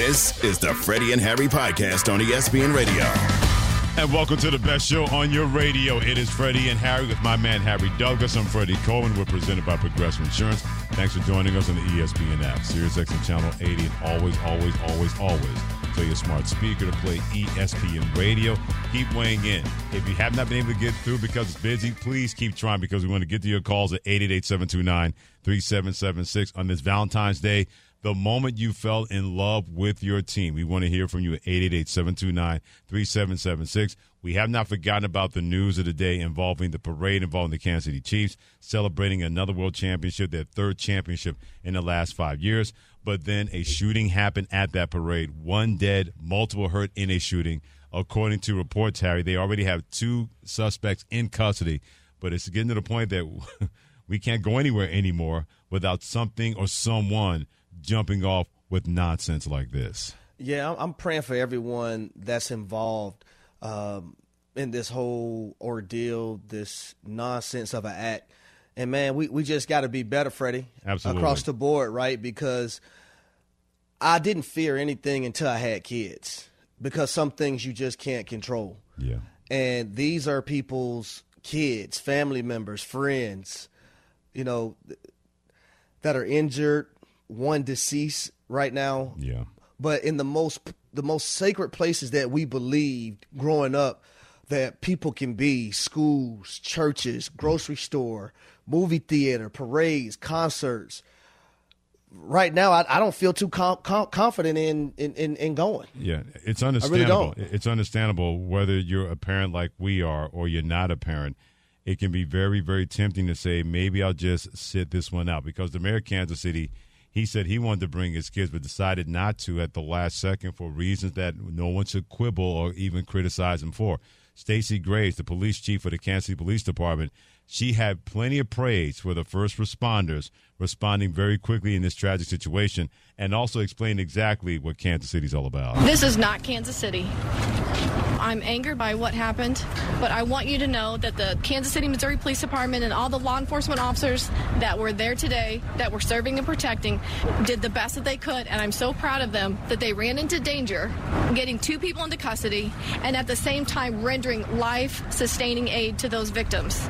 This is the Freddie and Harry podcast on ESPN Radio. And welcome to the best show on your radio. It is Freddie and Harry with my man Harry Douglas. I'm Freddie Coleman. We're presented by Progressive Insurance. Thanks for joining us on the ESPN app, Sirius XM Channel 80, and always, always, always, always tell your smart speaker to play ESPN Radio. Keep weighing in. If you have not been able to get through because it's busy, please keep trying because we want to get to your calls at 888-729-3776 on this Valentine's Day the moment you fell in love with your team. We want to hear from you at 888-729-3776. We have not forgotten about the news of the day involving the parade involving the Kansas City Chiefs celebrating another world championship, their third championship in the last five years. But then a shooting happened at that parade. One dead, multiple hurt in a shooting. According to reports, Harry, they already have two suspects in custody. But it's getting to the point that we can't go anywhere anymore without something or someone – jumping off with nonsense like this. Yeah, I'm praying for everyone that's involved um, in this whole ordeal, this nonsense of an act. And man, we, we just got to be better, Freddie. Absolutely. Across the board, right? Because I didn't fear anything until I had kids because some things you just can't control. Yeah. And these are people's kids, family members, friends, you know, that are injured, one deceased right now. Yeah. But in the most the most sacred places that we believed growing up that people can be schools, churches, grocery store, movie theater, parades, concerts. Right now, I, I don't feel too com- com- confident in, in, in, in, going. Yeah, it's understandable. Really it's understandable whether you're a parent like we are or you're not a parent. It can be very, very tempting to say, maybe I'll just sit this one out because the mayor of Kansas City – he said he wanted to bring his kids, but decided not to at the last second for reasons that no one should quibble or even criticize him for. Stacy Graves, the police chief of the Kansas City Police Department, she had plenty of praise for the first responders responding very quickly in this tragic situation and also explain exactly what Kansas City is all about. This is not Kansas City. I'm angered by what happened, but I want you to know that the Kansas City, Missouri Police Department and all the law enforcement officers that were there today, that were serving and protecting, did the best that they could, and I'm so proud of them that they ran into danger, getting two people into custody, and at the same time rendering life sustaining aid to those victims.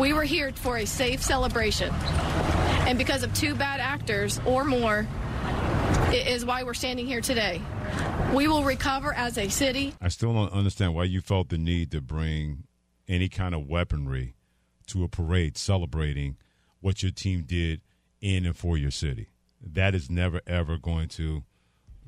We were here for a safe celebration. And because of two bad actors or more, it is why we're standing here today. We will recover as a city. I still don't understand why you felt the need to bring any kind of weaponry to a parade celebrating what your team did in and for your city. That is never, ever going to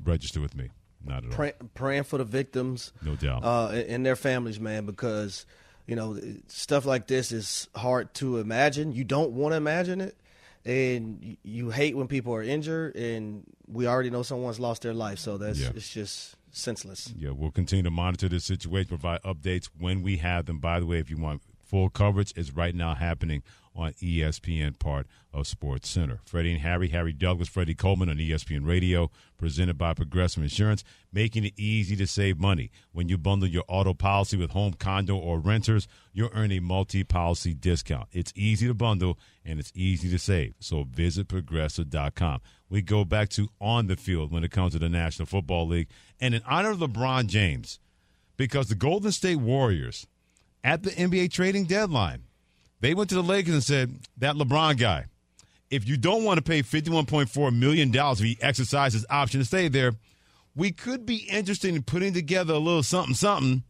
register with me. Not at Pray, all. Praying for the victims. No doubt. Uh, and their families, man, because, you know, stuff like this is hard to imagine. You don't want to imagine it and you hate when people are injured, and we already know someone's lost their life, so that's yeah. it's just senseless. Yeah, we'll continue to monitor this situation, provide updates when we have them. By the way, if you want full coverage, is right now happening on ESPN, part of Sports Center. Freddie and Harry, Harry Douglas, Freddie Coleman on ESPN Radio, presented by Progressive Insurance, making it easy to save money. When you bundle your auto policy with home, condo, or renters, you'll earn a multi policy discount. It's easy to bundle and it's easy to save. So visit progressive.com. We go back to on the field when it comes to the National Football League. And in honor of LeBron James, because the Golden State Warriors at the NBA trading deadline they went to the Lakers and said, that LeBron guy, if you don't want to pay $51.4 million if he exercises option to stay there, we could be interested in putting together a little something, something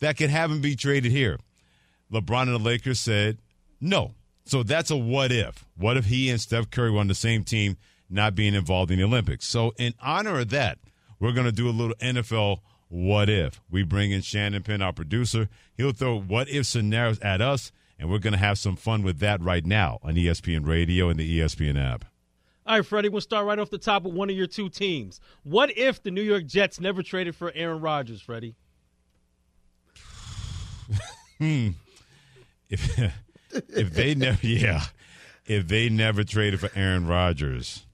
that could have him be traded here. LeBron and the Lakers said no. So that's a what if. What if he and Steph Curry were on the same team, not being involved in the Olympics? So, in honor of that, we're going to do a little NFL what if. We bring in Shannon Penn, our producer. He'll throw what if scenarios at us and we're going to have some fun with that right now on ESPN Radio and the ESPN app. All right, Freddie, we'll start right off the top with one of your two teams. What if the New York Jets never traded for Aaron Rodgers, Freddie? hmm. If if they never, yeah, if they never traded for Aaron Rodgers,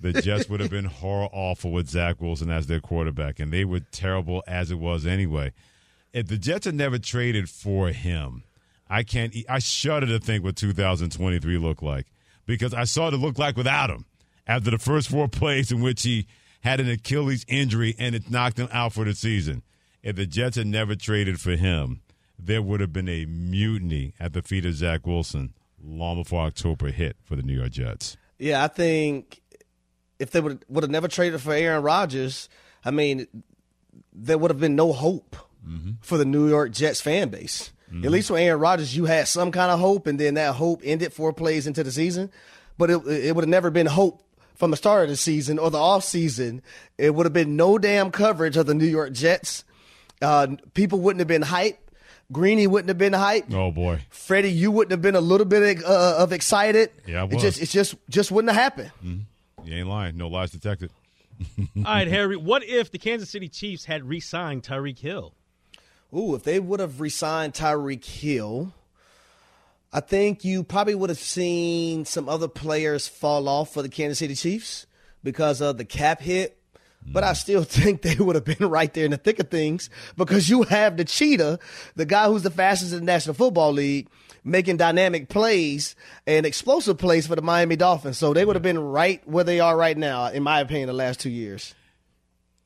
the Jets would have been horror awful with Zach Wilson as their quarterback, and they were terrible as it was anyway. If the Jets had never traded for him, I can't. I shudder to think what 2023 looked like because I saw it look like without him after the first four plays in which he had an Achilles injury and it knocked him out for the season. If the Jets had never traded for him, there would have been a mutiny at the feet of Zach Wilson long before October hit for the New York Jets. Yeah, I think if they would would have never traded for Aaron Rodgers, I mean, there would have been no hope mm-hmm. for the New York Jets fan base. Mm-hmm. At least with Aaron Rodgers, you had some kind of hope, and then that hope ended four plays into the season. But it, it would have never been hope from the start of the season or the off season. It would have been no damn coverage of the New York Jets. Uh, people wouldn't have been hyped. Greeny wouldn't have been hyped. Oh boy, Freddie, you wouldn't have been a little bit uh, of excited. Yeah, it just it just just wouldn't have happened. Mm-hmm. You ain't lying. No lies detected. All right, Harry. What if the Kansas City Chiefs had re-signed Tyreek Hill? Ooh, if they would have resigned Tyreek Hill, I think you probably would have seen some other players fall off for the Kansas City Chiefs because of the cap hit. But I mm. still think they would have been right there in the thick of things because you have the cheetah, the guy who's the fastest in the National Football League, making dynamic plays and explosive plays for the Miami Dolphins. So they would have been right where they are right now, in my opinion, the last two years.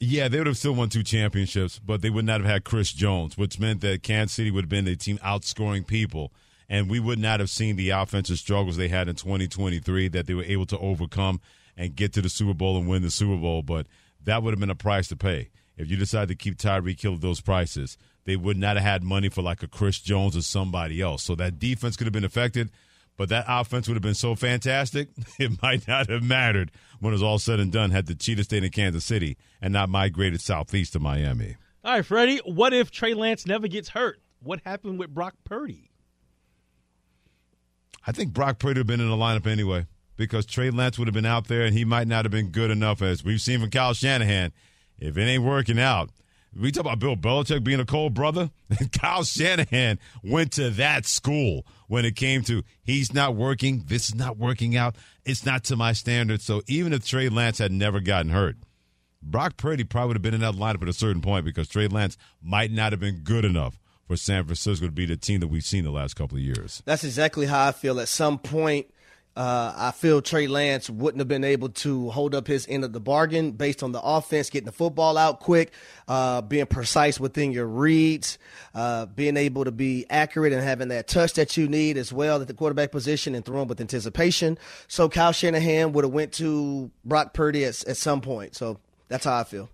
Yeah, they would have still won two championships, but they would not have had Chris Jones, which meant that Kansas City would have been the team outscoring people. And we would not have seen the offensive struggles they had in 2023 that they were able to overcome and get to the Super Bowl and win the Super Bowl. But that would have been a price to pay. If you decide to keep Tyreek Hill at those prices, they would not have had money for like a Chris Jones or somebody else. So that defense could have been affected. But that offense would have been so fantastic, it might not have mattered when it was all said and done had the Cheetah stayed in Kansas City and not migrated southeast to Miami. All right, Freddie, what if Trey Lance never gets hurt? What happened with Brock Purdy? I think Brock Purdy would have been in the lineup anyway because Trey Lance would have been out there and he might not have been good enough, as we've seen from Kyle Shanahan. If it ain't working out, we talk about Bill Belichick being a cold brother. And Kyle Shanahan went to that school when it came to he's not working, this is not working out, it's not to my standards. So even if Trey Lance had never gotten hurt, Brock Purdy probably would have been in that lineup at a certain point because Trey Lance might not have been good enough for San Francisco to be the team that we've seen the last couple of years. That's exactly how I feel. At some point, uh, I feel Trey Lance wouldn't have been able to hold up his end of the bargain based on the offense, getting the football out quick, uh, being precise within your reads, uh, being able to be accurate and having that touch that you need as well at the quarterback position and throwing with anticipation. So Kyle Shanahan would have went to Brock Purdy at, at some point. So that's how I feel.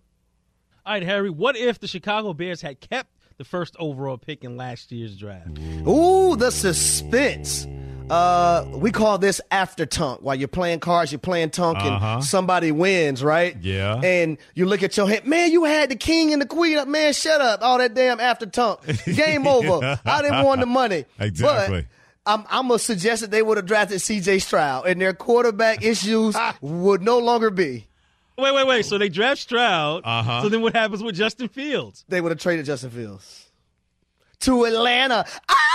All right, Harry. What if the Chicago Bears had kept the first overall pick in last year's draft? Ooh, the suspense. Uh, we call this after tunk. While you're playing cards, you're playing tunk, uh-huh. and somebody wins, right? Yeah. And you look at your hand, man. You had the king and the queen man. Shut up, all that damn after tunk. Game over. I didn't want the money. Exactly. But, I'm, I'm gonna suggest that they would have drafted C.J. Stroud, and their quarterback issues would no longer be. Wait, wait, wait. So they draft Stroud. Uh-huh. So then what happens with Justin Fields? They would have traded Justin Fields to Atlanta. Ah!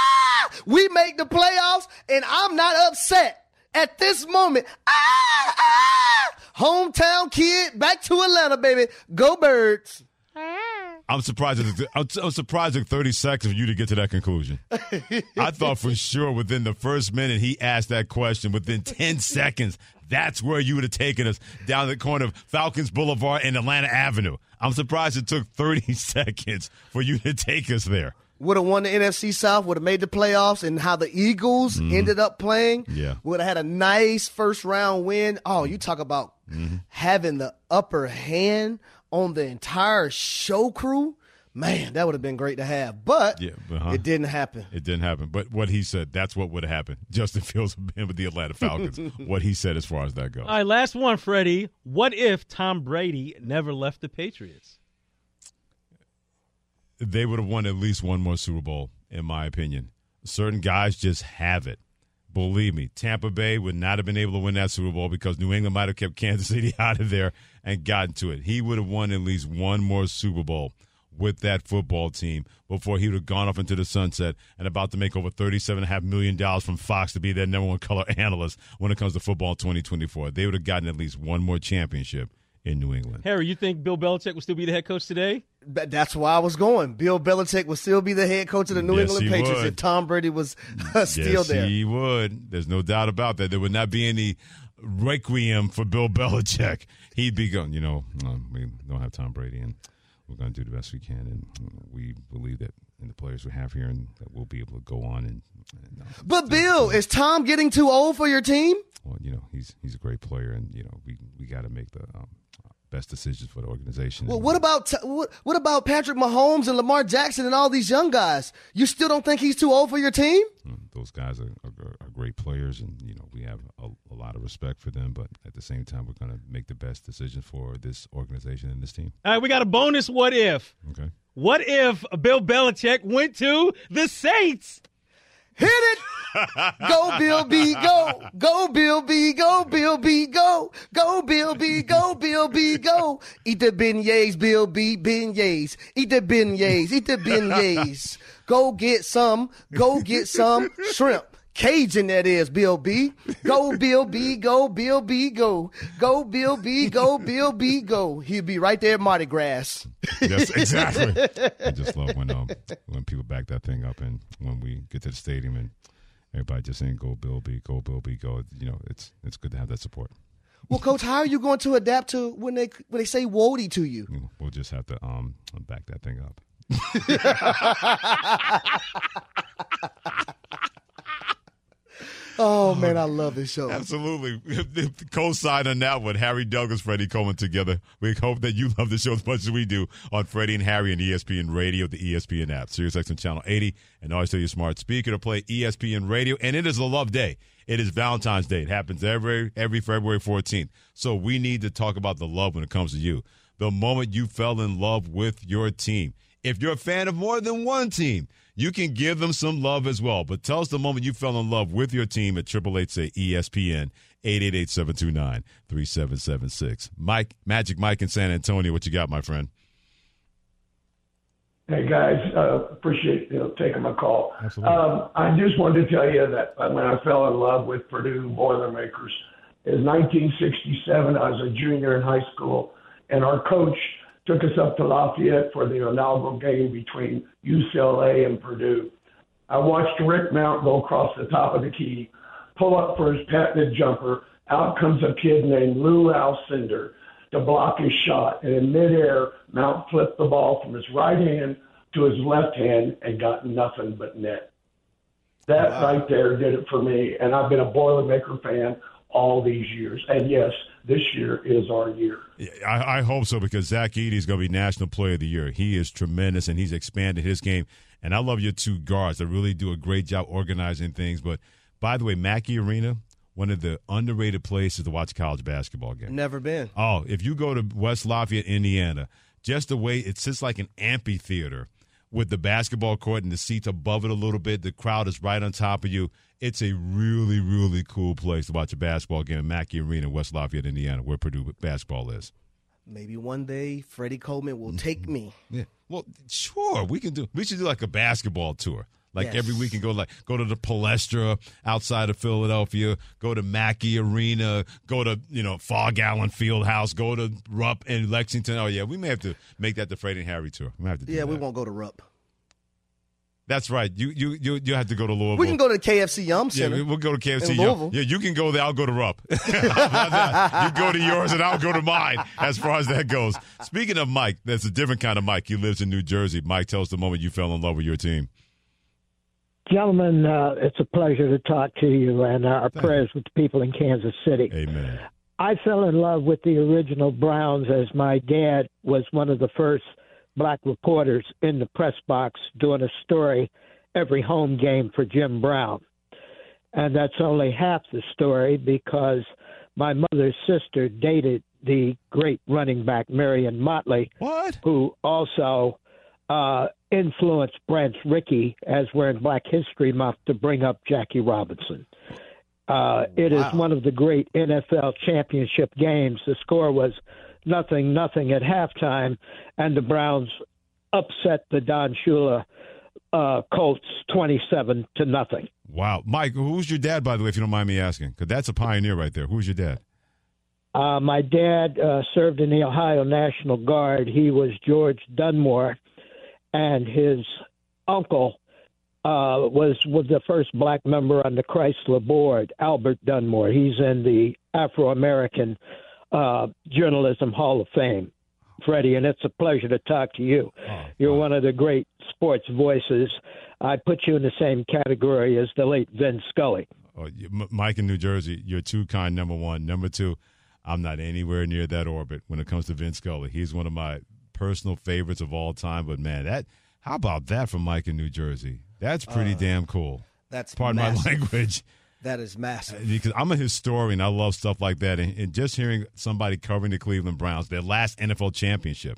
We make the playoffs, and I'm not upset at this moment. Ah, ah, hometown kid, back to Atlanta, baby. Go Birds. I'm surprised. I'm surprised it 30 seconds for you to get to that conclusion. I thought for sure within the first minute he asked that question, within 10 seconds, that's where you would have taken us down the corner of Falcons Boulevard and Atlanta Avenue. I'm surprised it took 30 seconds for you to take us there would have won the NFC South, would have made the playoffs, and how the Eagles mm-hmm. ended up playing. Yeah. Would have had a nice first round win. Oh, you talk about mm-hmm. having the upper hand on the entire show crew. Man, that would have been great to have, but yeah, uh-huh. it didn't happen. It didn't happen. But what he said, that's what would have happened. Justin Fields would have been with the Atlanta Falcons. what he said as far as that goes. All right, last one, Freddie. What if Tom Brady never left the Patriots? They would have won at least one more Super Bowl, in my opinion. Certain guys just have it. Believe me, Tampa Bay would not have been able to win that Super Bowl because New England might have kept Kansas City out of there and gotten to it. He would have won at least one more Super Bowl with that football team before he would have gone off into the sunset and about to make over $37.5 million from Fox to be their number one color analyst when it comes to football 2024. They would have gotten at least one more championship in New England. Harry, you think Bill Belichick will still be the head coach today? That's why I was going. Bill Belichick will still be the head coach of the New yes, England Patriots would. if Tom Brady was uh, still yes, there. He would. There's no doubt about that. There would not be any requiem for Bill Belichick, he'd be going. You know, um, we don't have Tom Brady, and we're going to do the best we can, and we believe that in the players we have here, and that we'll be able to go on and. and uh, But Bill, is Tom getting too old for your team? well, you know, he's he's a great player, and you know, we we got to make the um, best decisions for the organization. Well, what about what, what about Patrick Mahomes and Lamar Jackson and all these young guys? You still don't think he's too old for your team? Mm, Those guys are, are, are great players, and you know we have a, a lot of respect for them. But at the same time, we're going to make the best decision for this organization and this team. All right, we got a bonus. What if? Okay. What if Bill Belichick went to the Saints? Hit it! go Bill B, go! Go Bill B, go Bill B, go! Go Bill B, go Bill B, go! Eat the beignets, Bill B, beignets. Eat the beignets, eat the beignets. Go get some, go get some shrimp. Cajun that is, Bill B. Go Bill B, go Bill B, go. Go Bill B, go Bill B, go. He'll be right there at Mardi Gras. Yes, exactly. I just love when um, when people back that thing up, and when we get to the stadium and everybody just saying "Go Bill B, Go Bill B, Go." You know, it's it's good to have that support. Well, coach, how are you going to adapt to when they when they say Who Dat to you? You We'll just have to um back that thing up. Oh, oh man, I love this show. Absolutely. Co-sign on that one. Harry Douglas, Freddie Coleman together. We hope that you love the show as much as we do on Freddie and Harry and ESPN Radio, the ESPN app, SiriusXM Channel 80, and always tell your smart speaker to play ESPN Radio. And it is a love day. It is Valentine's Day. It happens every every February 14th. So we need to talk about the love when it comes to you. The moment you fell in love with your team. If you're a fan of more than one team, you can give them some love as well. But tell us the moment you fell in love with your team at 888 say ESPN 888-729-3776. Mike, Magic Mike in San Antonio, what you got, my friend? Hey guys, uh, appreciate you know taking my call. Absolutely. Um, I just wanted to tell you that when I fell in love with Purdue Boilermakers, in 1967, I was a junior in high school, and our coach took us up to Lafayette for the inaugural game between UCLA and Purdue. I watched Rick Mount go across the top of the key, pull up for his patented jumper. Out comes a kid named Lou Alcindor to block his shot. And in midair, Mount flipped the ball from his right hand to his left hand and got nothing but net. That right there did it for me. And I've been a Boilermaker fan all these years. And yes, this year is our year. I, I hope so because Zach Edey is going to be National Player of the Year. He is tremendous and he's expanded his game. And I love your two guards that really do a great job organizing things. But by the way, Mackey Arena, one of the underrated places to watch college basketball game. Never been. Oh, if you go to West Lafayette, Indiana, just the way it sits like an amphitheater with the basketball court and the seats above it a little bit, the crowd is right on top of you. It's a really, really cool place to watch a basketball game in Mackey Arena, in West Lafayette, Indiana, where Purdue basketball is. Maybe one day Freddie Coleman will take me. Yeah. Well, sure, we can do. We should do like a basketball tour. Like Yes. every week and go like go to the Palestra outside of Philadelphia, go to Mackey Arena, go to you know Phog Allen Fieldhouse, go to Rupp and Lexington. Oh yeah, we may have to make that the Freddie and Harry tour. We have to Yeah, we won't go to Rupp. That's right. You you you you have to go to Louisville. We can go to the KFC Yum Center. we- we'll go to KFC. In Yeah, yeah, you can go there. I'll go to Rupp. That? You go to yours, and I'll go to mine. As far as that goes. Speaking of Mike, that's a different kind of Mike. He lives in New Jersey. Mike, tell us the moment you fell in love with your team. Gentlemen, uh, it's a pleasure to talk to you, and our prayers with the people in Kansas City. Amen. I fell in love with the original Browns as my dad was one of the first black reporters in the press box doing a story every home game for Jim Brown. And that's only half the story because my mother's sister dated the great running back Marion Motley, What? who also uh, influenced Branch Rickey as we're in Black History Month to bring up Jackie Robinson. Uh, it is Wow. one of the great NFL championship games. The score was nothing, nothing at halftime, and the Browns upset the Don Shula uh, Colts twenty-seven to nothing. Wow. Mike, who's your dad, by the way, if you don't mind me asking? Because that's a pioneer right there. Who's your dad? Uh, my dad uh, served in the Ohio National Guard. He was George Dunmore, and his uncle uh, was was the first black member on the Chrysler board, Albert Dunmore. He's in the Afro American uh, Journalism Hall of Fame. Freddie, and it's a pleasure to talk to you. Oh, You're one of the great sports voices. I put you in the same category as the late Vin Scully. Oh, Mike in New Jersey, you're too kind. Number one. Number two, I'm not anywhere near that orbit when it comes to Vince Scully. He's one of my personal favorites of all time. But man, that how about that from Mike in New Jersey? That's pretty uh, damn cool. That's Pardon massive. my language. That is massive. because I'm a historian. I love stuff like that. And, and just hearing somebody covering the Cleveland Browns, their last NFL championship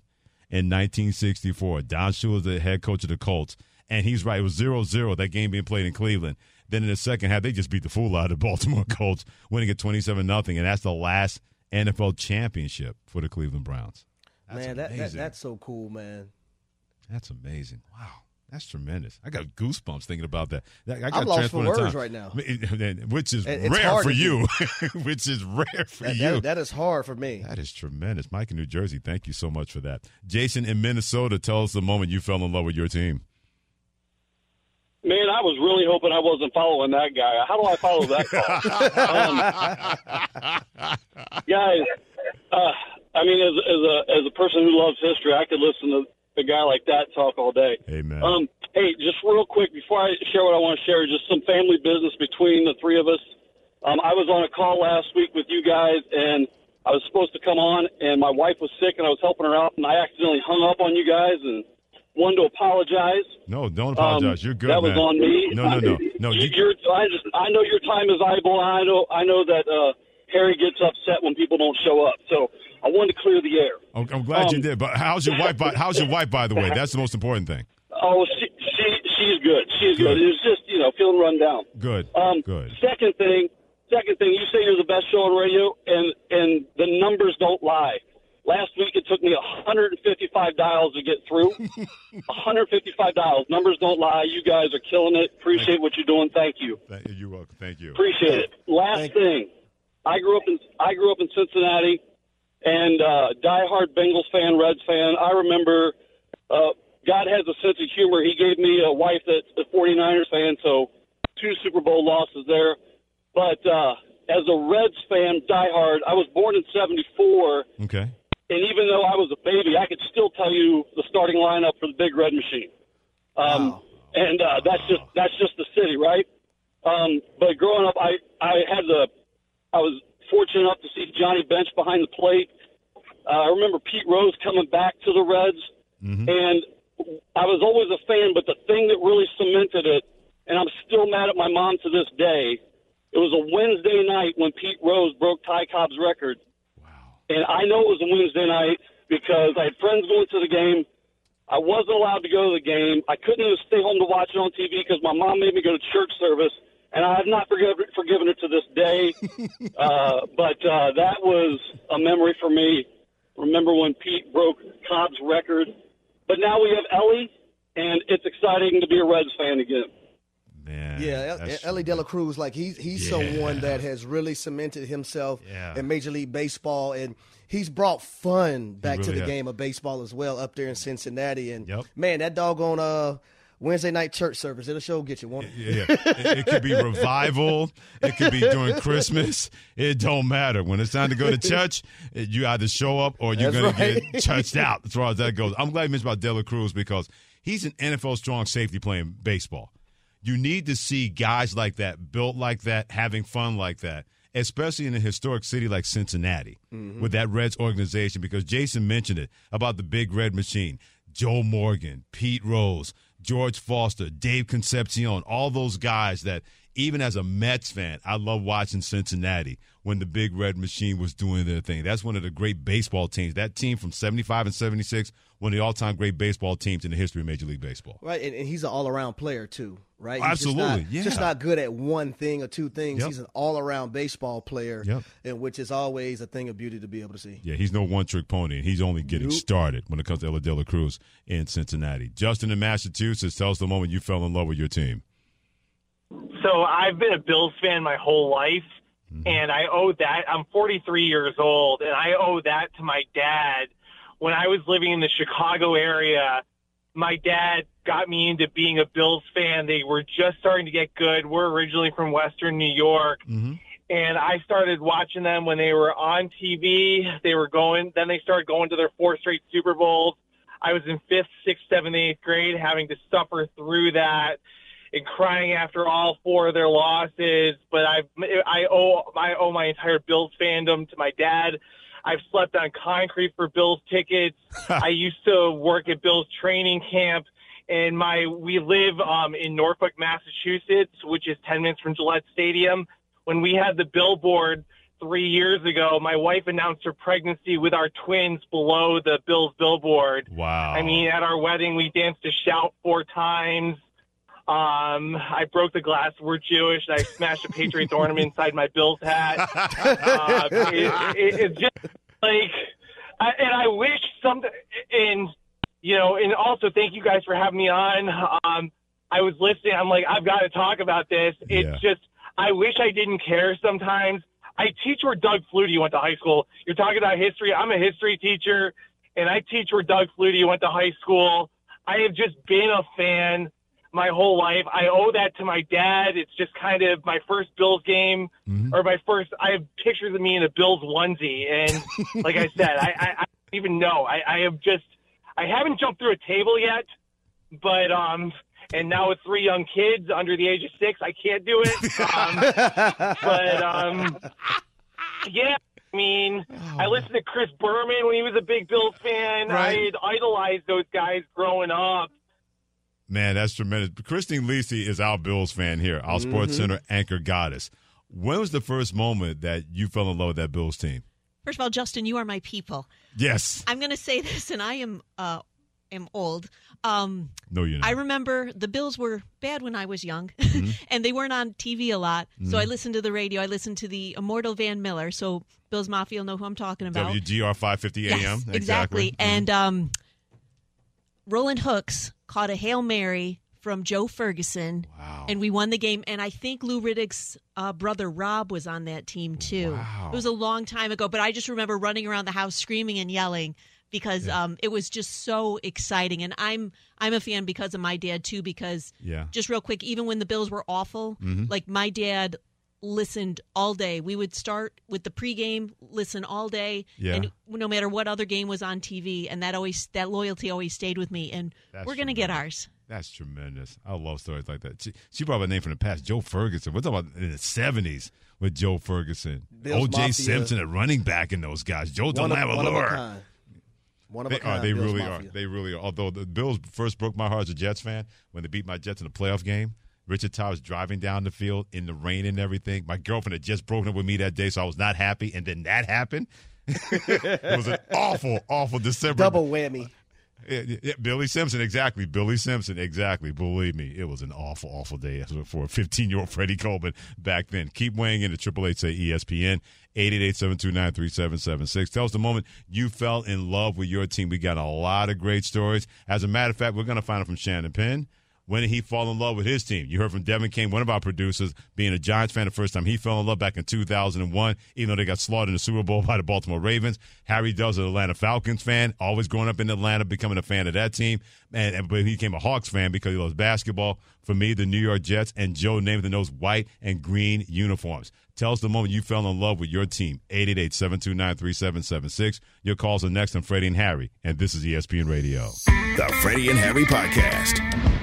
in 1964, Don Shula was the head coach of the Colts. And he's right. It was 0 0, that game being played in Cleveland. Then in the second half, they just beat the fool out of the Baltimore Colts, winning at 27 nothing, And that's the last NFL championship for the Cleveland Browns. That's man, that, that that's so cool, man. That's amazing. Wow. That's tremendous. I got goosebumps thinking about that. That- I got I'm lost for words time. right now. Which is It- it's rare for you. Which is rare for That, you. that, that is hard for me. That is tremendous. Mike in New Jersey, thank you so much for that. Jason in Minnesota, tell us the moment you fell in love with your team. Man, I was really hoping I wasn't following that guy. How do I follow that call? um, guys, uh, I mean, as, as a as a person who loves history, I could listen to a guy like that talk all day. Amen. Um, hey, just real quick before I share what I want to share, just some family business between the three of us. Um, I was on a call last week with you guys, and I was supposed to come on, and my wife was sick, and I was helping her out, and I accidentally hung up on you guys and wanted to apologize. no, don't apologize. Um, You're good, That was on me. No, no, no. No, you, I just I know your time is valuable. I know I know that uh, Harry gets upset when people don't show up. So I wanted to clear the air. I'm, I'm glad you um, did. But how's your wife? By, how's your wife, by the way? That's the most important thing. Oh, she, she she's good. She's Good. good. It was just you know feeling run down. Good. Um, Good. Second thing, second thing, you say you're the best show on radio, and and the numbers don't lie. Last week it took me 155 dials to get through. 155 dials. Numbers don't lie. You guys are killing it. Appreciate what you're doing. Thank you. Thank, you're welcome. Thank you. Appreciate it. Last Thank- thing, I grew up in I grew up in Cincinnati, and uh, diehard Bengals fan, Reds fan. I remember uh, God has a sense of humor. He gave me a wife that's a 49ers fan, so two Super Bowl losses there. But uh, as a Reds fan, diehard, I was born in '74, Okay. and even though I was a baby, I could still tell you the starting lineup for the Big Red Machine. Um, Wow. And uh, that's just that's just the city, right? Um, but growing up, I I had the I was fortunate enough to see Johnny Bench behind the plate. Uh, I remember Pete Rose coming back to the Reds, and I was always a fan. But the thing that really cemented it, and I'm still mad at my mom to this day, it was a Wednesday night when Pete Rose broke Ty Cobb's record. And I know it was a Wednesday night because I had friends going to the game. I wasn't allowed to go to the game. I couldn't even stay home to watch it on TV because my mom made me go to church service, and I have not forgiven forgiven her to this day. uh, but uh, that was a memory for me. Remember when Pete broke Cobb's record? But now we have Elly, and it's exciting to be a Reds fan again. Man. Yeah, that's Elly De La. Cruz, like he's he's Yeah. someone that has really cemented himself Yeah. in Major League Baseball, and he's brought fun back to the has. game of baseball as well up there in Cincinnati. And Yep. man, that doggone uh, Wednesday night church service, it'll show get you one. Yeah, yeah. it, it could be revival. It could be during Christmas. It don't matter. When it's time to go to church, you either show up or you're going to get churched out as far as that goes. I'm glad you mentioned about Dela Cruz because he's an NFL strong safety playing baseball. You need to see guys like that, built like that, having fun like that, especially in a historic city like Cincinnati mm-hmm. with that Reds organization, because Jason mentioned it about the big red machine. Joe Morgan, Pete Rose, George Foster, Dave Concepcion, all those guys that even as a Mets fan, I love watching Cincinnati when the big red machine was doing their thing. That's one of the great baseball teams. That team from 75 and 76, one of the all-time great baseball teams in the history of Major League Baseball. Right, and, and he's an all-around player too, right? He's Absolutely, just not, yeah. Just not good at one thing or two things. Yep. He's an all-around baseball player, Yep. and which is always a thing of beauty to be able to see. Yeah, he's no one-trick pony. And he's only getting Nope. started when it comes to Ella De La Cruz in Cincinnati. Justin in Massachusetts, tell us the moment you fell in love with your team. So I've been a Bills fan my whole life, and I owe that. I'm 43 years old, and I owe that to my dad. When I was living in the Chicago area, my dad got me into being a Bills fan. They were just starting to get good. We're originally from Western New York. Mm-hmm. And I started watching them when they were on TV. They were going, then they started going to their four straight Super Bowls. I was in fifth, sixth, seventh, eighth grade, having to suffer through that and crying after all four of their losses. But I, I owe, I owe my entire Bills fandom to my dad. I've slept on concrete for Bills tickets. I used to work at Bills training camp and my we live um, in Norfolk, Massachusetts, which is 10 minutes from Gillette Stadium. When we had the billboard three years ago, my wife announced her pregnancy with our twins below the Bills billboard. Wow! I mean, at our wedding, we danced to "Shout" four times. Um, I broke the glass. We're Jewish. And I smashed a Patriots ornament inside my Bills hat. uh, it, it, it's just like, I, and I wish something. And you know, and also thank you guys for having me on. Um, I was listening. I'm like, I've got to talk about this. It's Yeah. just, I wish I didn't care sometimes. I teach where Doug Flutie went to high school. You're talking about history. I'm a history teacher, and I teach where Doug Flutie went to high school. I have just been a fan my whole life. I owe that to my dad. It's just kind of my first Bills game, Mm-hmm. or my first. I have pictures of me in a Bills onesie, and like I said, I, I, I don't even know. I, I have just, I haven't jumped through a table yet, but um, and now with three young kids under the age of six, I can't do it. Um, but um, yeah. I mean, I listened to Chris Berman when he was a big Bills fan. Right. I had idolized those guys growing up. Man, that's tremendous. Christine Lisi is our Bills fan here, our Sports Center anchor goddess. When was the first moment that you fell in love with that Bills team? First of all, Justin, you are my people. Yes. I'm going to say this, and I am uh, am old. Um, No, you're not. I remember the Bills were bad when I was young, Mm-hmm. and they weren't on TV a lot. So I listened to the radio. I listened to the immortal Van Miller. So Bills Mafia will know who I'm talking about. WGR 550 AM. Yes, exactly. Mhm. And um, Roland Hooks caught a hail mary from Joe Ferguson, Wow. and we won the game. And I think Lou Riddick's uh, brother Robb was on that team too. Wow. It was a long time ago, but I just remember running around the house screaming and yelling because um, it was just so exciting. And I'm I'm a fan because of my dad too. Because Yeah. just real quick, even when the Bills were awful, like my dad listened all day. We would start with the pregame, listen all day, Yeah. and no matter what other game was on TV, and that always that loyalty always stayed with me. And That's we're gonna get ours. That's tremendous. I love stories like that. She, she brought up a name from the past, Joe Ferguson. We're talking about in the 70s with Joe Ferguson. O.J. Simpson at running back in those guys. Joe One of, one of a DeLamielleure. One of They a kind. are. They Bills really Mafia. are. They really are. Although the Bills first broke my heart as a Jets fan when they beat my Jets in the playoff game. Richard Todd was driving down the field in the rain and everything. My girlfriend had just broken up with me that day, so I was not happy. And then that happened. it was an awful, awful December. Double whammy. Yeah, Billy Simpson, exactly. Billy Simpson, exactly. Believe me, it was an awful, awful day for a 15 year old Freddie Coleman back then. Keep weighing in at Triple Eight say ESPN, 888-729-3776. Tell us the moment you fell in love with your team. We got a lot of great stories. As a matter of fact, we're going to find it from Shannon Penn. When did he fall in love with his team? You heard from Devin King, one of our producers, being a Giants fan the first time he fell in love back in 2001, even though they got slaughtered in the Super Bowl by the Baltimore Ravens. Harry Does, an Atlanta Falcons fan, always growing up in Atlanta, becoming a fan of that team. And, but he became a Hawks fan because he loves basketball. For me, the New York Jets, and Joe Namath in those white and green uniforms. Tell us the moment you fell in love with your team. 888-729-3776. Your calls are next on Freddie and Harry, and this is ESPN Radio. The Freddie and Harry Podcast.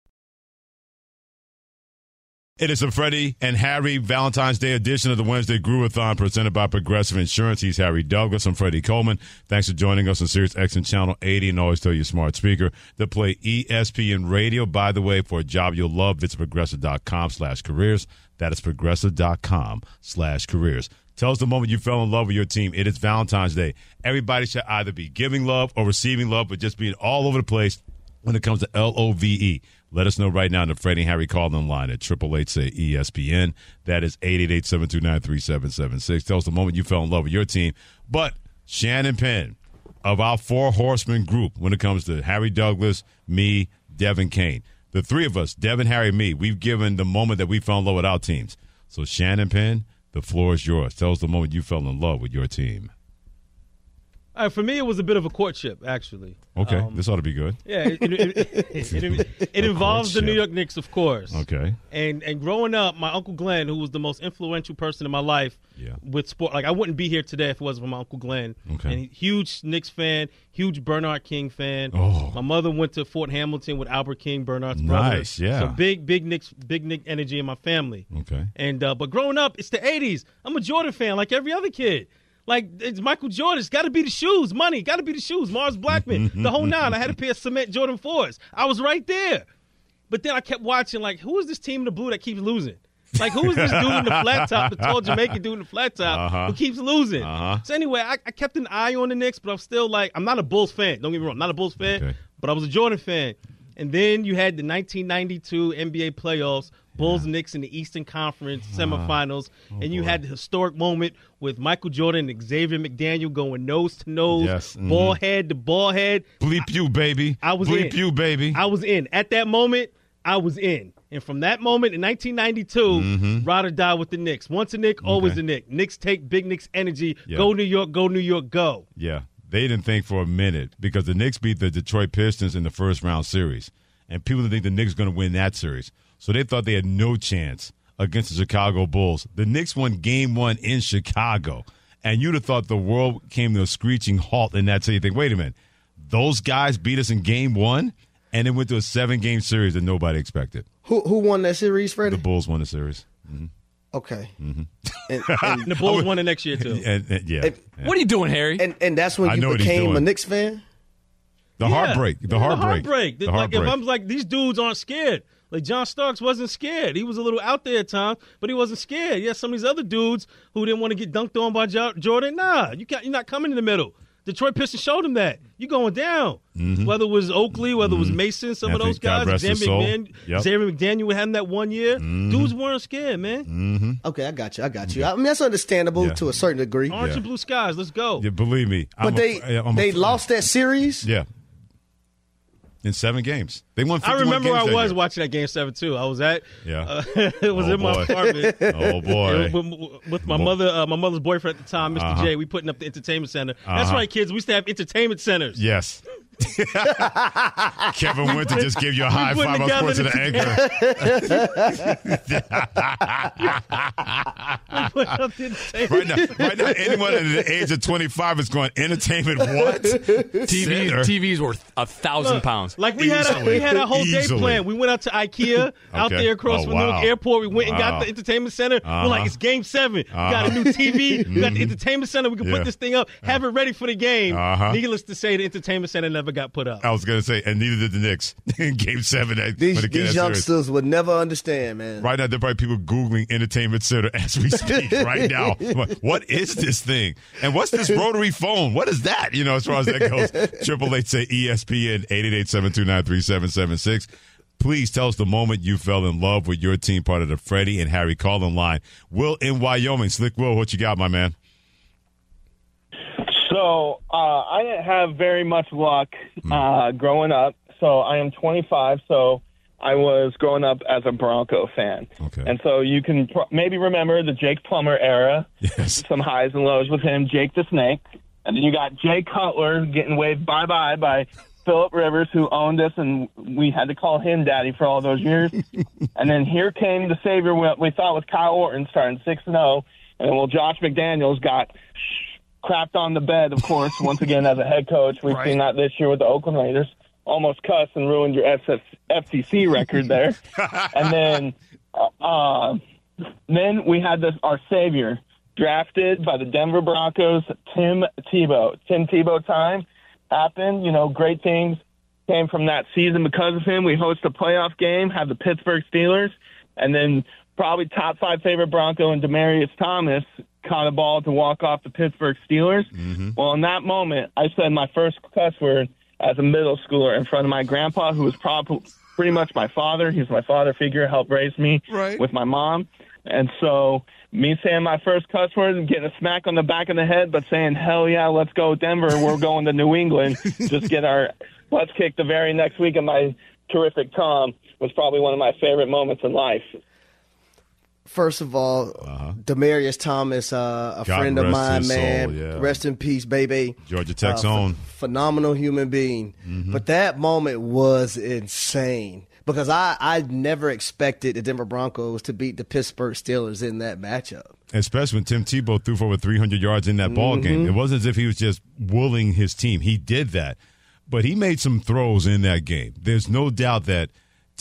It is a Freddie and Harry Valentine's Day edition of the Wednesday Groovathon presented by Progressive Insurance. He's Harry Douglas. I'm Freddie Coleman. Thanks for joining us on Sirius XM Channel 80 and always tell your smart speaker to play ESPN Radio. By the way, for a job you'll love, visit progressive.com slash careers. That is progressive.com slash careers. Tell us the moment you fell in love with your team. It is Valentine's Day. Everybody should either be giving love or receiving love, but just being all over the place when it comes to L O V E. Let us know right now in the Freddie Harry call-in line at triple eight say ESPN. That is eight eight eight seven two nine three seven seven six. Tell us the moment you fell in love with your team. But Shannon Penn of our four horsemen group when it comes to Harry Douglas, me, Devin Kane. The three of us, Devin, Harry, me, we've given the moment that we fell in love with our teams. So Shannon Penn, the floor is yours. Tell us the moment you fell in love with your team. Right, for me, it was a bit of a courtship, actually. Okay, Um, this ought to be good. Yeah, it, it, it, it, involves the. New York Knicks, of course. Okay. And and growing up, my uncle Glenn, who was the most influential person in my life Yeah. with sport, like I wouldn't be here today if it wasn't for my uncle Glenn. Okay. And huge Knicks fan, huge Bernard King fan. Oh. My mother went to Fort Hamilton with Albert King, Bernard's brother. Nice, yeah. So big, big Knicks, big Nick energy in my family. Okay. And uh, but growing up, it's the '80s. I'm a Jordan fan, like every other kid. Like it's Michael Jordan. It's got to be the shoes, money. Got to be the shoes. Mars Blackmon, the whole nine. I had a pair of cement Jordan fours. I was right there. But then I kept watching. Like, who is this team in the blue that keeps losing? Like, who is this dude in the flat top, the tall Jamaican dude in the flat top Uh-huh. who keeps losing? Uh-huh. So anyway, I, I kept an eye on the Knicks, but I'm still like, I'm not a Bulls fan. Don't get me wrong, I'm not a Bulls fan, Okay. but I was a Jordan fan. And then you had the 1992 NBA playoffs, Bulls Knicks in the Eastern Conference semifinals, Oh, and you had the historic moment with Michael Jordan and Xavier McDaniel going nose to nose, Yes, mhm. ball head to ball head. Bleep you, baby. I was Bleep in. you, baby. I was in. At that moment, I was in. And from that moment in 1992, Mhm. ride or die with the Knicks. Once a Nick, always Okay. a Nick. Knicks take big Knicks energy. Yeah. Go New York, go New York, go. Yeah, they didn't think for a minute because the Knicks beat the Detroit Pistons in the first round series, and people didn't think the Knicks were going to win that series. So they thought they had no chance against the Chicago Bulls. The Knicks won Game One in Chicago, and you'd have thought the world came to a screeching halt in that. So you think, wait a minute, those guys beat us in Game One, and it went to a seven game series that nobody expected. Who who won that series, Freddie? The Bulls won the series. hmm Okay. hmm And, And the Bulls won the next year, too. And, and- yeah, And- yeah. What are you doing, Harry? and and that's when I you became a doing. Knicks fan. the Yeah. heartbreak, the Yeah, heartbreak, heartbreak. the like heartbreak. if I'm like these dudes aren't scared. Like John Starks wasn't scared. He was a little out there at times, but he wasn't scared. Yeah, some of these other dudes who didn't want to get dunked on by Jordan. Nah, you can't. You're not coming in the middle. Detroit Pistons showed him that you're going down. Mhm. Whether it was Oakley, whether it was Mason, some Anthony- of those guys, God rest his Xavier. McDaniel, Yep. Xavier McDaniel had him that one year. Dudes weren't scared, man. mm-hmm. Okay, I got you. I got you. I mean, that's understandable Yeah. to a certain degree. Orange Yeah. and blue skies. Let's go. Yeah, believe me. I'm But a- they a- they lost that series. Yeah. In seven games, they won. I remember I was watching that game seven too. I was at. Yeah. Uh, it was Oh, in my apartment. Oh, boy. with, with my mother, uh, my mother's boyfriend at the time, mister Uh-huh. J. We putting up the entertainment center. That's Uh-huh. right, kids. We used to have entertainment centers. Yes. Kevin Winter just gave you a high five. I was together pointing to the We put up the entertainment right now, right now, anyone at the age of 25 is going entertainment. What? TVs, Center? TVs were a thousand Look, pounds. Like we had a we had a whole day Easily. plan. We went out to IKEA out there across Oh, from Newark wow. Airport. We went and got the entertainment center. Uh-huh. We're like, it's game 7 We got a new Uh-huh. TV. We got the Mhm. entertainment center. We can Yeah. put this thing up, have it ready for the game. Uh-huh. Needless to say, the entertainment center never got put up. I was gonna say, and neither did the Knicks in Game Seven. At, These, for the these Kansas youngsters would never understand, man. Right now, there are probably people googling entertainment center as we speak right now. Like, What is this thing? And what's this rotary phone? What is that? You know, as far as that goes, Triple Eight say ESPN eight eight eight seven two nine three seven seven six. Please tell us the moment you fell in love with your team, part of the Freddie and Harry Calling line. Will in Wyoming, Slick Will, what you got, my man? So uh, I didn't have very much luck uh, growing up. So I am 25. So I was growing up as a Bronco fan. Okay. And so you can pr- maybe remember the Jake Plummer era. Yes. Some highs and lows with him, Jake the Snake. And then you got Jay Cutler getting waved bye bye by Philip Rivers, who owned us, and we had to call him daddy for all those years. and then here came the savior we, we thought was Kyle Orton, starting 6 and 0. And then, well, Josh McDaniels got crapped on the bed, of course, once again as a head coach. We've seen that this year with the Oakland Raiders. Almost cussed and ruined your SF, FCC record there. and then, uh, uh, then we had this our savior drafted by the Denver Broncos, Tim Tebow. Tim Tebow time happened. You know, great things came from that season because of him. We host a playoff game, have the Pittsburgh Steelers, and then probably top five favorite Bronco and Demaryius Thomas caught a ball to walk off the Pittsburgh Steelers. Mm-hmm. Well, in that moment, I said my first cuss word as a middle schooler in front of my grandpa, who was probably pretty much my father. He's my father figure, helped raise me with my mom. And so me saying my first cuss word and getting a smack on the back of the head, but saying, hell yeah, let's go Denver. We're going to New England. Just get our let's kick the very next week of my terrific Tom was probably one of my favorite moments in life. First of all, Demaryius Thomas, uh, a God friend of mine, man. soul, yeah. Rest in peace, baby. Georgia Tech's Uh, ph- own. phenomenal human being. But that moment was insane because I I never expected the Denver Broncos to beat the Pittsburgh Steelers in that matchup. Especially when Tim Tebow threw for over 300 yards in that ball game. Mhm. It wasn't as if he was just wooling his team. He did that. But he made some throws in that game. There's no doubt that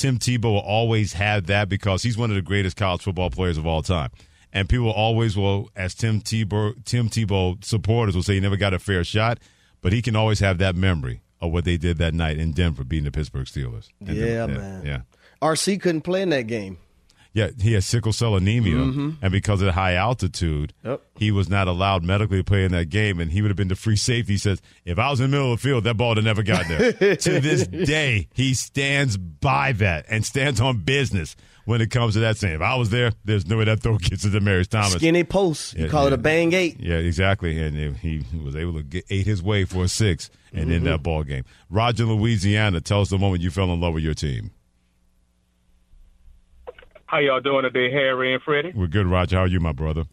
Tim Tebow will always have that because he's one of the greatest college football players of all time. And people always will, as Tim Tebow, Tim Tebow supporters will say he never got a fair shot, but he can always have that memory of what they did that night in Denver, beating the Pittsburgh Steelers. Yeah, then- man. Yeah. RC couldn't play in that game. Yeah, he has sickle cell anemia, Mhm. and because of the high altitude, Yep. he was not allowed medically to play in that game, and he would have been the free safety. He says, if I was in the middle of the field, that ball would have never got there. to this day, he stands by that and stands on business when it comes to that saying. If I was there, there's no way that throw gets to Demaryius Thomas. Skinny post. You Yeah, call it a bang eight. Yeah, exactly. And he was able to get ate his way for a six and Mm-hmm. in that ball game. Roger, Louisiana, tell us the moment you fell in love with your team. How y'all doing today, Harry and Freddie? We're good, Roger. How are you, my brother?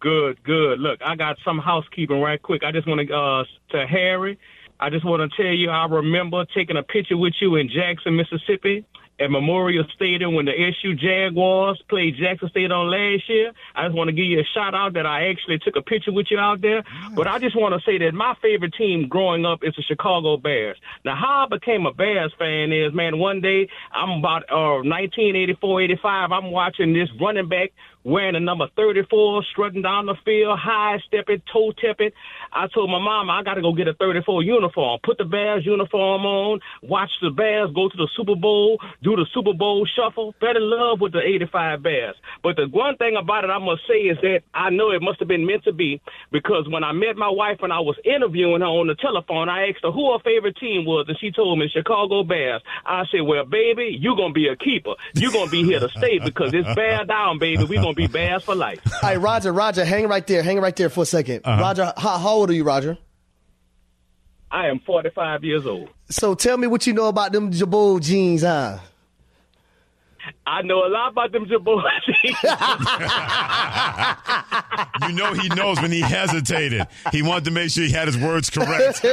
Good, good. Look, I got some housekeeping right quick. I just want to uh to Harry. I just want to tell you I remember taking a picture with you in Jackson, Mississippi at Memorial Stadium when the SU Jaguars played Jackson State on last year. I just want to give you a shout out that I actually took a picture with you out there. But I just want to say that my favorite team growing up is the Chicago Bears. Now, how I became a Bears fan is, man, one day I'm about uh, 1984, 85. I'm watching this running back wearing the number 34, strutting down the field, high stepping, toe tipping. I told my mama I got to go get a 34 uniform, put the Bears uniform on, watch the Bears go to the Super Bowl, do the Super Bowl shuffle, fell in love with the 85 Bears. But the one thing about it I must say is that I know it must have been meant to be because when I met my wife and I was interviewing her on the telephone, I asked her who her favorite team was, and she told me Chicago Bears. I said, well, baby, you're going to be a keeper. You're going to be here to stay because it's bear down, baby. We're going to be Bears for life. Hey, Roger, Roger, hang right there. Hang right there for a 2nd Uh-huh. Roger, how, how old are you, Roger? I am 45 years old. So tell me what you know about them Girbaud jeans, huh? I know a lot about them Girbaud You know he knows when he hesitated. He wanted to make sure he had his words correct.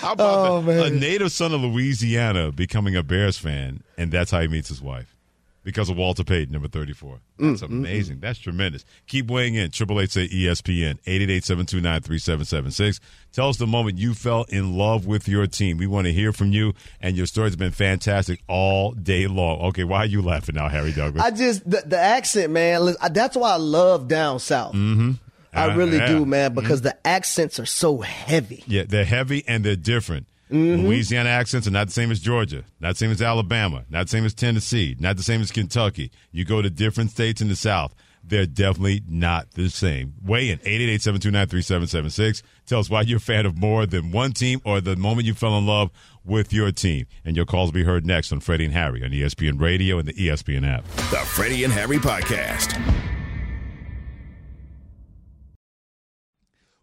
How about Oh, that? a native son of Louisiana becoming a Bears fan, and that's how he meets his wife. Because of Walter Payton, number 34. That's Mm, mm, amazing. That's tremendous. Keep weighing in. Triple eight say ESPN, 888-729-3776. Tell us the moment you fell in love with your team. We want to hear from you, and your story's been fantastic all day long. Okay, why are you laughing now, Harry Douglas? I just the, the accent, man. That's why I love down south. mm-hmm. I really do, man, because the accents are so heavy. Yeah, they're heavy and they're different. Mm-hmm. Louisiana accents are not the same as Georgia, not the same as Alabama, not the same as Tennessee, not the same as Kentucky. You go to different states in the South, they're definitely not the same. Weigh in 888-729-3776. Tell us why you're a fan of more than one team or the moment you fell in love with your team. And your calls will be heard next on Freddie and Harry on ESPN Radio and the ESPN app. The Freddie and Harry Podcast.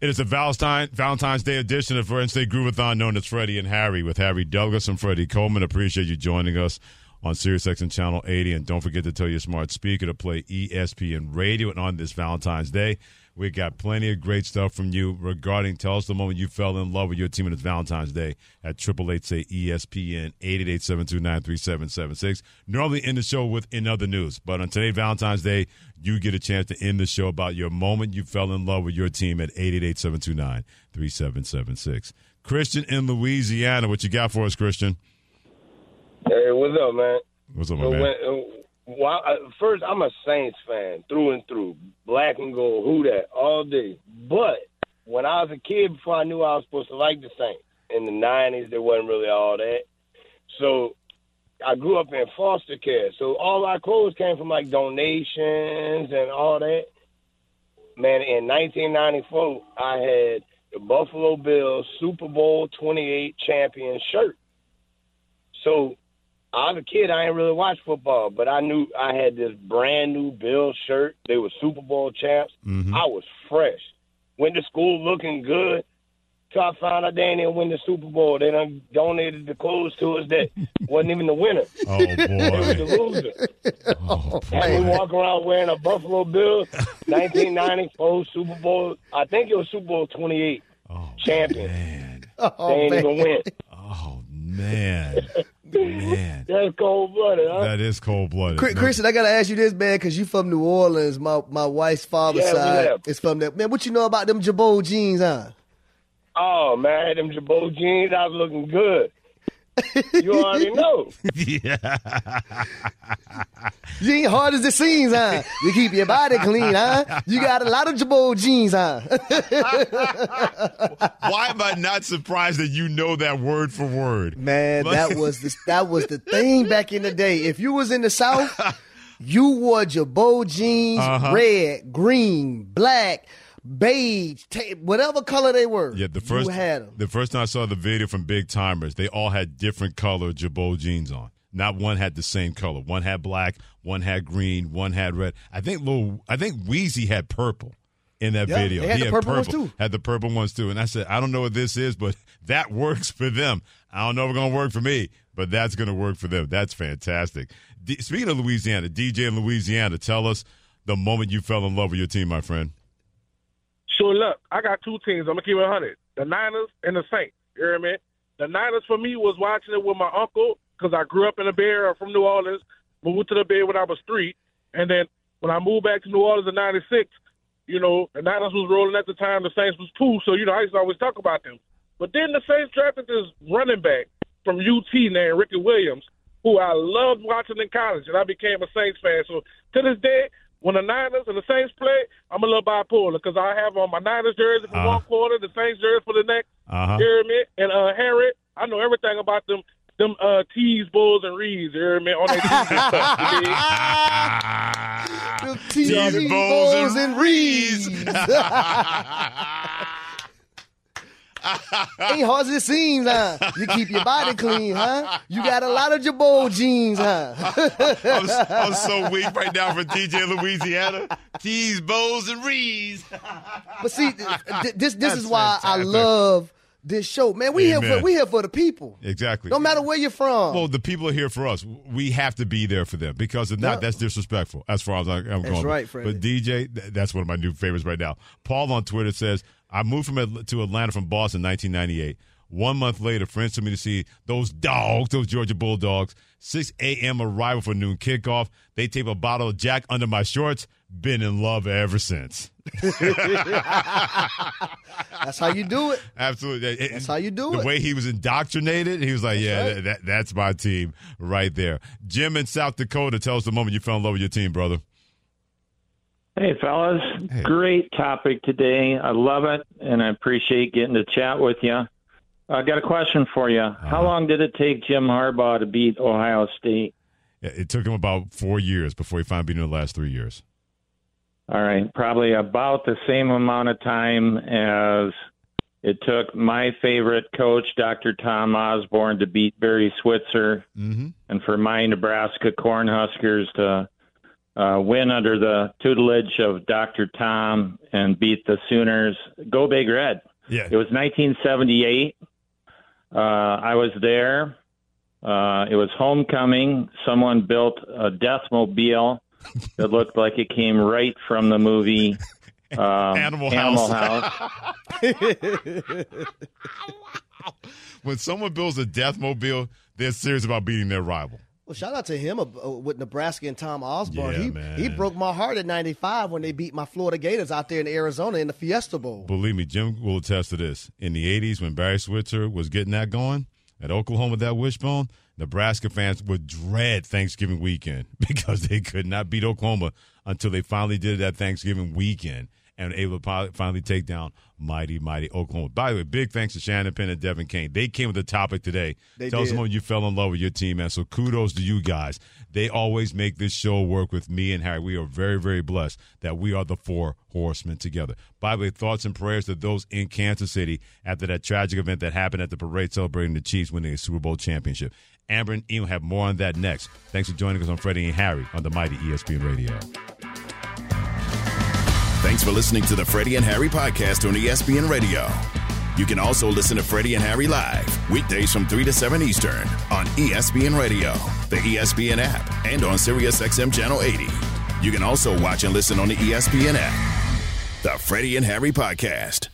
It is a Valentine, Valentine's Day edition of Wednesday Groovathon known as Freddie and Harry with Harry Douglas and Freddie Coleman. Appreciate you joining us on SiriusXM Channel 80. And don't forget to tell your smart speaker to play ESPN Radio. And on this Valentine's Day, we got plenty of great stuff from you regarding tell us the moment you fell in love with your team and it's Valentine's Day at triple eight say ESPN 888-729-3776. Normally end the show with in other news, but on today Valentine's Day, you get a chance to end the show about your moment you fell in love with your team at 888-729-3776. Christian in Louisiana, what you got for us, Christian? Hey, what's up, man? What's up, my So man? when, while, uh, first, I'm a Saints fan through and through, black and gold, who that, all day. But when I was a kid, before I knew I was supposed to like the Saints, in the '90s, there wasn't really all that. So I grew up in foster care, so all our clothes came from like donations and all that. Man, in 1994, I had the Buffalo Bills Super Bowl 28 champion shirt. So I was a kid. I didn't really watch football, but I knew I had this brand new Bill shirt. They were Super Bowl champs. I was fresh. Went to school looking good. Till I found out they didn't win the Super Bowl. They done donated the clothes to us that wasn't even the winner. Oh They were the boy. loser. Oh And we walk around wearing a Buffalo Bills 1994 Super Bowl. I think it was Super Bowl 28 champion. Oh, they ain't oh, man. even win. Oh man. Man. That's cold blooded, huh? That is cold blooded. Chris- Christian, I gotta ask you this, man, because you from New Orleans. My my wife's father's Yeah, side have. is from there. Man, what you know about them Girbaud jeans, huh? Oh man, I had them Girbaud jeans, I was looking good. You already know. yeah. You ain't hard as it seems, huh? You keep your body clean, huh? You got a lot of Girbaud jeans, huh? Why am I not surprised that you know that word for word? Man, that was the that was the thing back in the day. If you was in the South, you wore Girbaud jeans, Uh-huh. red, green, black, beige, ta- whatever color they were. Yeah, the first you had 'em. the first time I saw the video from Big Tymers, they all had different color Girbaud jeans on. Not one had the same color. One had black, one had green, one had red. I think little I think Weezy had purple in that Yeah, video. they had he the purple too. Had the purple ones too. And I said, I don't know what this is, but that works for them. I don't know if it's gonna work for me, but that's gonna work for them. That's fantastic. D- speaking of Louisiana, DJ in Louisiana, tell us the moment you fell in love with your team, my friend. So look, I got two teams. I'm gonna keep it hundred: the Niners and the Saints. You hear me? The Niners for me was watching it with my uncle because I grew up in the Bay Area from New Orleans. Moved to the Bay when I was three, and then when I moved back to New Orleans in '96, you know, the Niners was rolling at the time. The Saints was two, so you know I used to always talk about them. But then the Saints drafted this running back from UT named Ricky Williams, who I loved watching in college, and I became a Saints fan. So to this day, when the Niners and the Saints play, I'm a little bipolar because I have on my Niners jersey for Uh-huh. one quarter, the Saints jersey for the next. Uh-huh. You hear me? And uh, Harry, I know everything about them. Them uh, tees, bulls, and reeds, you hear me? On their tees and stuff. you dig? Tees, Tees, bowls, bowls, and reeds. Ain't hard as it seems, huh? You keep your body clean, huh? You got a lot of Girbaud jeans, huh? I'm, I'm so weak right now for DJ Louisiana. Tees, bows, and reeds. But see, th- th- this this is why fantastic. I love this show, man. We here for we here for the people. Exactly. No matter where you're from. Well, the people are here for us. We have to be there for them because if not, Yeah. that's disrespectful. As far as I, I'm That's going. That's right, Freddie. But DJ, th- that's one of my new favorites right now. Paul on Twitter says, "I moved from to Atlanta from Boston, in 1998. One month later, friends took me to see those dogs, those Georgia Bulldogs. 6 a.m. arrival for noon kickoff. They tape a bottle of Jack under my shorts. Been in love ever since. That's how you do it. Absolutely. That's how you do the it. The way he was indoctrinated, he was like, yeah, right. that, that- that's my team right there. Jim in South Dakota, tell us the moment you fell in love with your team, brother. Hey, fellas. Great topic today. I love it, and I appreciate getting to chat with you. I got a question for you. How long did it take Jim Harbaugh to beat Ohio State? It took him about four years before he finally beat him in the last three years. All right, probably about the same amount of time as it took my favorite coach, Dr. Tom Osborne, to beat Barry Switzer, mm-hmm. and for my Nebraska Cornhuskers to uh, win under the tutelage of Dr. Tom and beat the Sooners. Go Big Red. Yeah. It was 1978. Uh, I was there. Uh, it was homecoming. Someone built a Deathmobile that looked like it came right from the movie um, Animal Animal House. House. when someone builds a deathmobile, they're serious about beating their rival. Well, shout out to him uh, with Nebraska and Tom Osborne. Yeah, he man. he broke my heart at '95 when they beat my Florida Gators out there in Arizona in the Fiesta Bowl. Believe me, Jim will attest to this. In the 80s, when Barry Switzer was getting that going at Oklahoma that wishbone, Nebraska fans would dread Thanksgiving weekend because they could not beat Oklahoma until they finally did it that Thanksgiving weekend and able to finally take down mighty, mighty Oklahoma. By the way, big thanks to Shannon Penn and Devin Kane. They came with the topic today. They Tell us did. when you fell in love with your team, man. So kudos to you guys. They always make this show work with me and Harry. We are very, very blessed that we are the four horsemen together. By the way, thoughts and prayers to those in Kansas City after that tragic event that happened at the parade celebrating the Chiefs winning a Super Bowl championship. Amber and Ian have more on that next. Thanks for joining us on Freddie and Harry on the mighty ESPN Radio. Thanks for listening to the Freddie and Harry podcast on ESPN Radio. You can also listen to Freddie and Harry live weekdays from 3 to 7 Eastern on ESPN Radio, the ESPN app, and on SiriusXM Channel 80. You can also watch and listen on the ESPN app. The Freddie and Harry podcast.